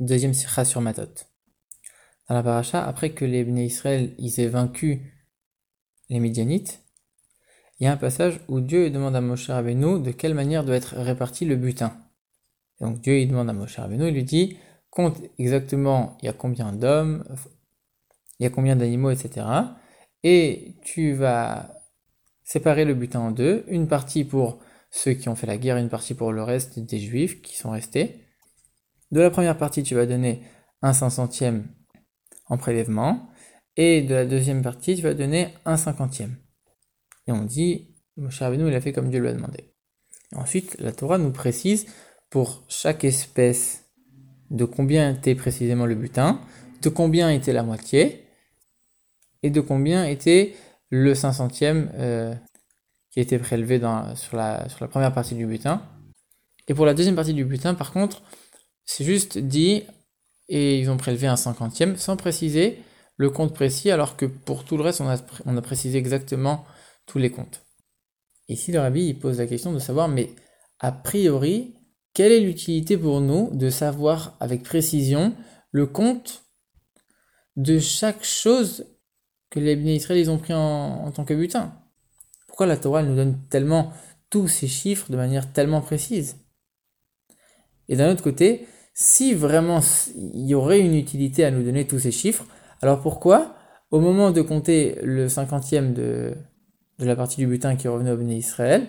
Deuxième sira sur Matot. Dans la paracha, après que les Bnei Israël ils aient vaincu les Midianites, il y a un passage où Dieu demande à Moshe Rabbeinu de quelle manière doit être réparti le butin. donc Dieu demande à Moshe Rabbeinu, il lui dit compte exactement il y a combien d'hommes, il y a combien d'animaux, etc. Et tu vas séparer le butin en deux, une partie pour ceux qui ont fait la guerre, une partie pour le reste des juifs qui sont restés. De la première partie, tu vas donner un cinq centième en prélèvement, et de la deuxième partie, tu vas donner un cinquantième. Et on dit, Moshe Rabbeinu, il a fait comme Dieu lui a demandé. ensuite, la Torah nous précise pour chaque espèce de combien était précisément le butin, de combien était la moitié, et de combien était le cinq centième euh, qui était prélevé sur la première partie du butin. Et pour la deuxième partie du butin, par contre, c'est juste dit, et ils ont prélevé un cinquantième, sans préciser le compte précis, alors que pour tout le reste, on a, précisé exactement tous les comptes. Ici, le rabbi pose la question de savoir, mais a priori, quelle est l'utilité pour nous de savoir avec précision le compte de chaque chose que les Israël ont pris en, tant que butin? Pourquoi la Torah nous donne tellement tous ces chiffres de manière tellement précise? Et d'un autre côté, si vraiment il y aurait une utilité à nous donner tous ces chiffres, alors pourquoi, au moment de compter le cinquantième de, de la partie du butin qui revenait au béni Israël,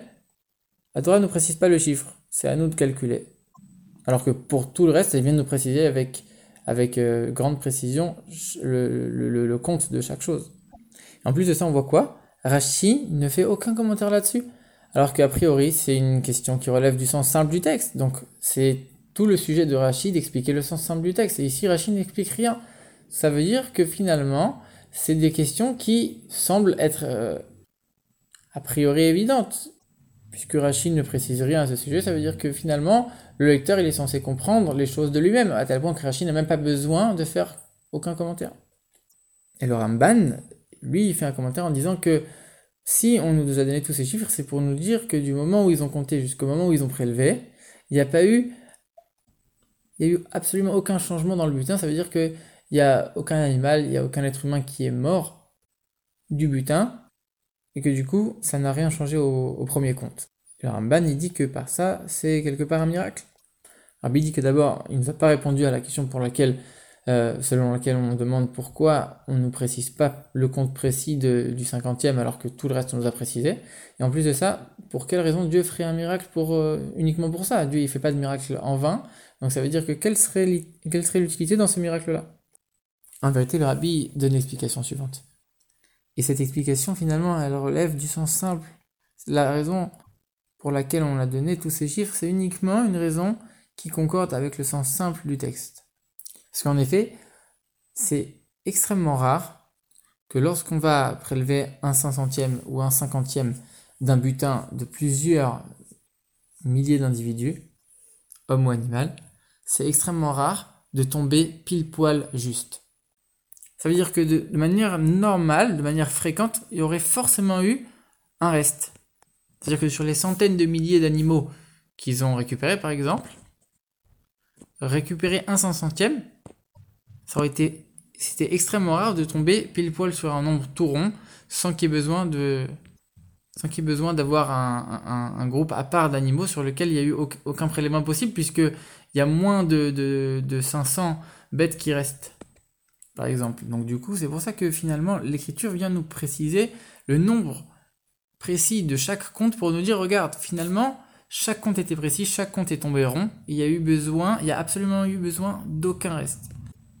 la Torah ne précise pas le chiffre, c'est à nous de calculer. Alors que pour tout le reste, elle vient de nous préciser avec, avec euh, grande précision le, le, compte de chaque chose. En plus de ça, on voit quoi? Rashi ne fait aucun commentaire là-dessus. Alors qu'a priori, c'est une question qui relève du sens simple du texte. Donc c'est tout le sujet de Rachid d'expliquer le sens simple du texte. Et ici, Rachid n'explique rien. Ça veut dire que finalement, c'est des questions qui semblent être euh, a priori évidentes. Puisque Rachid ne précise rien à ce sujet, ça veut dire que finalement, le lecteur il est censé comprendre les choses de lui-même, à tel point que Rachid n'a même pas besoin de faire aucun commentaire. Et le Ramban, lui, il fait un commentaire en disant que si on nous a donné tous ces chiffres, c'est pour nous dire que du moment où ils ont compté jusqu'au moment où ils ont prélevé, il n'y a pas eu il n'y a eu absolument aucun changement dans le butin. Ça veut dire qu'il n'y a aucun animal, il n'y a aucun être humain qui est mort du butin, et que du coup, ça n'a rien changé au, premier compte. Et le Ramban, il dit que par ça, c'est quelque part un miracle. Rabbi dit que d'abord, il ne nous a pas répondu à la question pour laquelle, euh, selon laquelle on demande pourquoi on ne nous précise pas le compte précis du cinquantième alors que tout le reste on nous a précisé. Et en plus de ça, pour quelle raison Dieu ferait un miracle euh, uniquement pour ça? Dieu, il fait pas de miracle en vain, donc ça veut dire que quelle serait l'utilité dans ce miracle-là? En vérité, le rabbi donne l'explication suivante. Et cette explication, finalement, elle relève du sens simple. La raison pour laquelle on a donné tous ces chiffres, c'est uniquement une raison qui concorde avec le sens simple du texte. Parce qu'en effet, c'est extrêmement rare que lorsqu'on va prélever un cinq centième ou un cinquantième d'un butin de plusieurs milliers d'individus, homme ou animal, c'est extrêmement rare de tomber pile poil juste. Ça veut dire que de, manière normale, de manière fréquente, il y aurait forcément eu un reste. C'est-à-dire que sur les centaines de milliers d'animaux qu'ils ont récupérés, par exemple, récupérer un cent centième, ça aurait été, c'était extrêmement rare de tomber pile poil sur un nombre tout rond, sans qu'il y ait besoin de, sans qu'il ait besoin d'avoir un, un, groupe à part d'animaux sur lequel il n'y a eu aucun prélèvement possible, puisque il y a moins de, de, de 500 bêtes qui restent, par exemple. Donc du coup, c'est pour ça que finalement, l'écriture vient nous préciser le nombre précis de chaque compte pour nous dire, regarde, finalement, chaque compte était précis, chaque compte est tombé rond, il y a eu besoin, il y a absolument eu besoin d'aucun reste.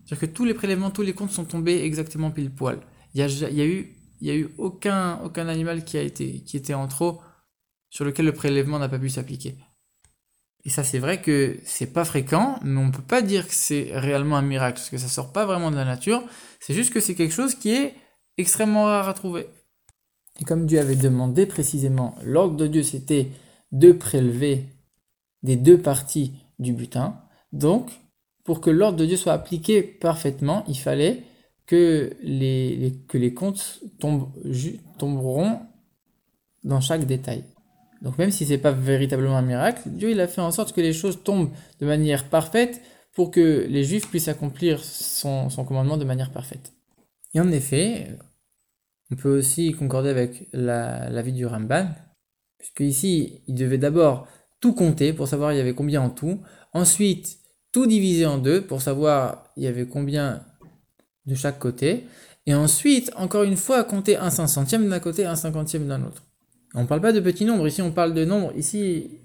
C'est-à-dire que tous les prélèvements, tous les comptes sont tombés exactement pile poil. Il y a, il y a eu, il y a eu aucun, aucun animal qui a été, qui était en trop sur lequel le prélèvement n'a pas pu s'appliquer. Et ça, c'est vrai que c'est pas fréquent, mais on peut pas dire que c'est réellement un miracle, parce que ça sort pas vraiment de la nature. C'est juste que c'est quelque chose qui est extrêmement rare à trouver. Et comme Dieu avait demandé précisément, l'ordre de Dieu c'était de prélever des deux parties du butin. Donc, pour que l'ordre de Dieu soit appliqué parfaitement, il fallait que les comptes tomberont dans chaque détail. Donc même si c'est pas véritablement un miracle, Dieu il a fait en sorte que les choses tombent de manière parfaite pour que les Juifs puissent accomplir son, commandement de manière parfaite. Et en effet, on peut aussi concorder avec la, la vie du Ramban, puisque ici, il devait d'abord tout compter pour savoir il y avait combien en tout, ensuite tout diviser en deux pour savoir il y avait combien de chaque côté, et ensuite, encore une fois, compter un cinq centième d'un côté un cinquantième d'un autre. On ne parle pas de petits nombres, ici on parle de nombres, ici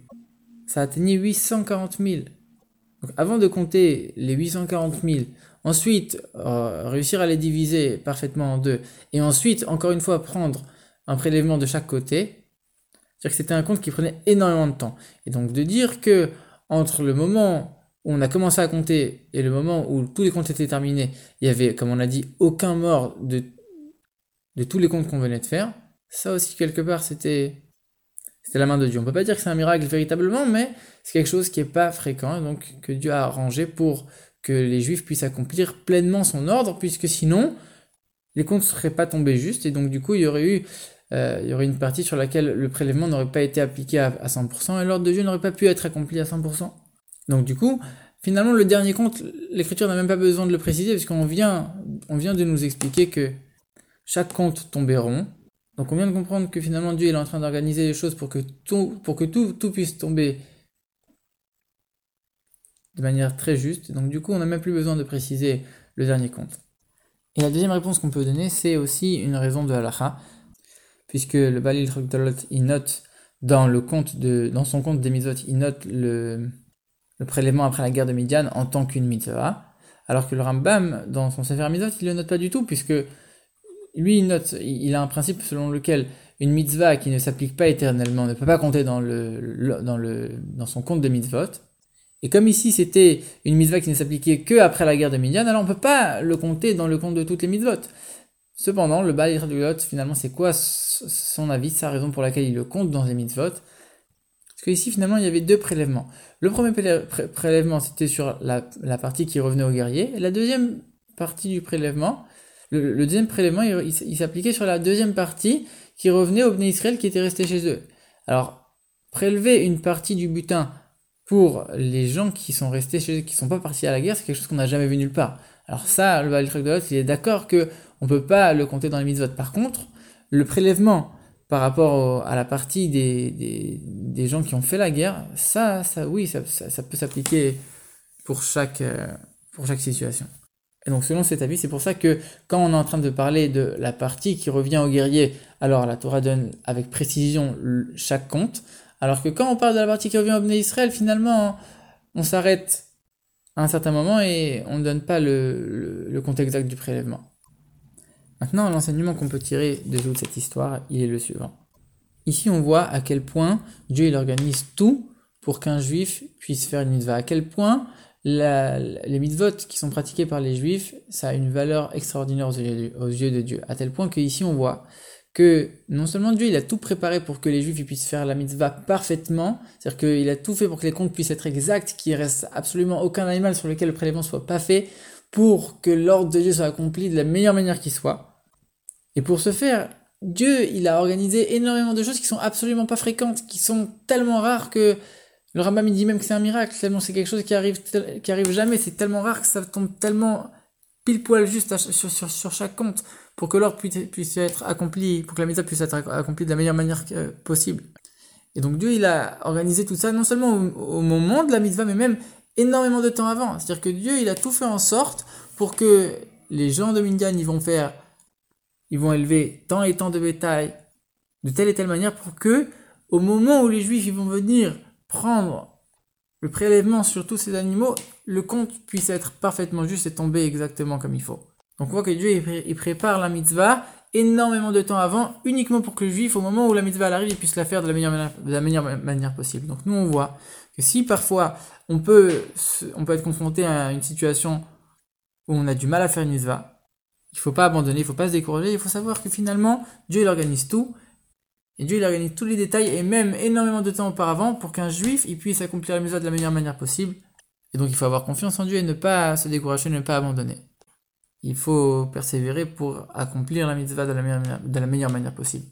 ça atteignait 840 000. Donc avant de compter les 840 000, ensuite euh, réussir à les diviser parfaitement en deux, et ensuite encore une fois prendre un prélèvement de chaque côté, c'est-à-dire que c'était un compte qui prenait énormément de temps. Et donc de dire que entre le moment où on a commencé à compter et le moment où tous les comptes étaient terminés, il y avait, comme on a dit, aucun mort de, de tous les comptes qu'on venait de faire, ça aussi, quelque part, c'était c'était la main de Dieu. On peut pas dire que c'est un miracle véritablement, mais c'est quelque chose qui est pas fréquent, donc que Dieu a arrangé pour que les Juifs puissent accomplir pleinement son ordre, puisque sinon, les comptes ne seraient pas tombés justes, et donc du coup, il y aurait eu euh, il aurait une partie sur laquelle le prélèvement n'aurait pas été appliqué à, 100%, et l'ordre de Dieu n'aurait pas pu être accompli à 100%. Donc du coup, finalement, le dernier compte, l'Écriture n'a même pas besoin de le préciser, puisqu'on vient, vient de nous expliquer que chaque compte tombait rond, donc on vient de comprendre que finalement Dieu est en train d'organiser les choses pour que tout, puisse tomber de manière très juste. Donc du coup, on n'a même plus besoin de préciser le dernier compte. Et la deuxième réponse qu'on peut donner, c'est aussi une raison de halakha, puisque le Balil il note dans le compte de, dans son compte des mitzvot, il note le, prélèvement après la guerre de Midian en tant qu'une mitzvah, alors que le Rambam, dans son Sefer Mitzvot, il le note pas du tout, puisque lui, il note, il a un principe selon lequel une mitzvah qui ne s'applique pas éternellement ne peut pas compter dans, le, dans, le, dans son compte de mitzvot. Et comme ici c'était une mitzvah qui ne s'appliquait que après la guerre de Midian, alors on ne peut pas le compter dans le compte de toutes les mitzvot. Cependant, le Baal lot, finalement, c'est quoi son avis, sa raison pour laquelle il le compte dans les mitzvot? Parce qu'ici, finalement, il y avait deux prélèvements. Le premier prélèvement, c'était sur la, la, partie qui revenait aux guerriers. Et la deuxième partie du prélèvement, le, deuxième prélèvement, il, s'appliquait sur la deuxième partie qui revenait aux Bnei Israël qui étaient restés chez eux. Alors, prélever une partie du butin pour les gens qui sont restés chez eux, qui sont pas partis à la guerre, c'est quelque chose qu'on n'a jamais vu nulle part. Alors ça, le Baal de il est d'accord que on peut pas le compter dans les mitzvot. Par contre, le prélèvement par rapport à la partie des, gens qui ont fait la guerre, ça, ça oui, ça, peut s'appliquer pour chaque, euh, pour chaque situation. Et donc selon cet avis, c'est pour ça que quand on est en train de parler de la partie qui revient au guerrier, alors la Torah donne avec précision chaque compte, alors que quand on parle de la partie qui revient au Bnei Israël, finalement, on s'arrête à un certain moment et on ne donne pas le, le, compte exact du prélèvement. Maintenant, l'enseignement qu'on peut tirer de toute cette histoire, il est le suivant. Ici, on voit à quel point Dieu il organise tout pour qu'un juif puisse faire une mitzvah. À quel point les mitzvot qui sont pratiqués par les juifs, ça a une valeur extraordinaire aux yeux, de Dieu. À tel point qu'ici on voit que non seulement Dieu il a tout préparé pour que les juifs puissent faire la mitzvah parfaitement, c'est-à-dire qu'il a tout fait pour que les comptes puissent être exacts, qu'il reste absolument aucun animal sur lequel le prélèvement soit pas fait, pour que l'ordre de Dieu soit accompli de la meilleure manière qui soit. Et pour ce faire, Dieu il a organisé énormément de choses qui sont absolument pas fréquentes, qui sont tellement rares que le Rambam il dit même que c'est un miracle, tellement c'est quelque chose qui arrive, qui arrive jamais, c'est tellement rare que ça tombe tellement pile poil juste sur, sur, chaque compte pour que l'ordre puisse, puisse, être accompli, pour que la mise puisse être accomplie de la meilleure manière possible. Et donc Dieu il a organisé tout ça non seulement au, moment de la mitzvah, mais même énormément de temps avant. C'est-à-dire que Dieu il a tout fait en sorte pour que les gens de Mindian ils vont faire, ils vont élever tant et tant de bétail de telle et telle manière pour que au moment où les Juifs ils vont venir prendre le prélèvement sur tous ces animaux, le compte puisse être parfaitement juste et tomber exactement comme il faut. Donc on voit que Dieu il prépare la mitzvah énormément de temps avant, uniquement pour que le juif, au moment où la mitzvah arrive, il puisse la faire de la meilleure, manière possible. Donc nous on voit que si parfois on peut, on peut être confronté à une situation où on a du mal à faire une mitzvah, il faut pas abandonner, il faut pas se décourager, il faut savoir que finalement Dieu il organise tout et Dieu il organise tous les détails et même énormément de temps auparavant pour qu'un juif il puisse accomplir la mitzvah de la meilleure manière possible. Et donc il faut avoir confiance en Dieu et ne pas se décourager, ne pas abandonner. Il faut persévérer pour accomplir la mitzvah de la meilleure, de la meilleure manière possible.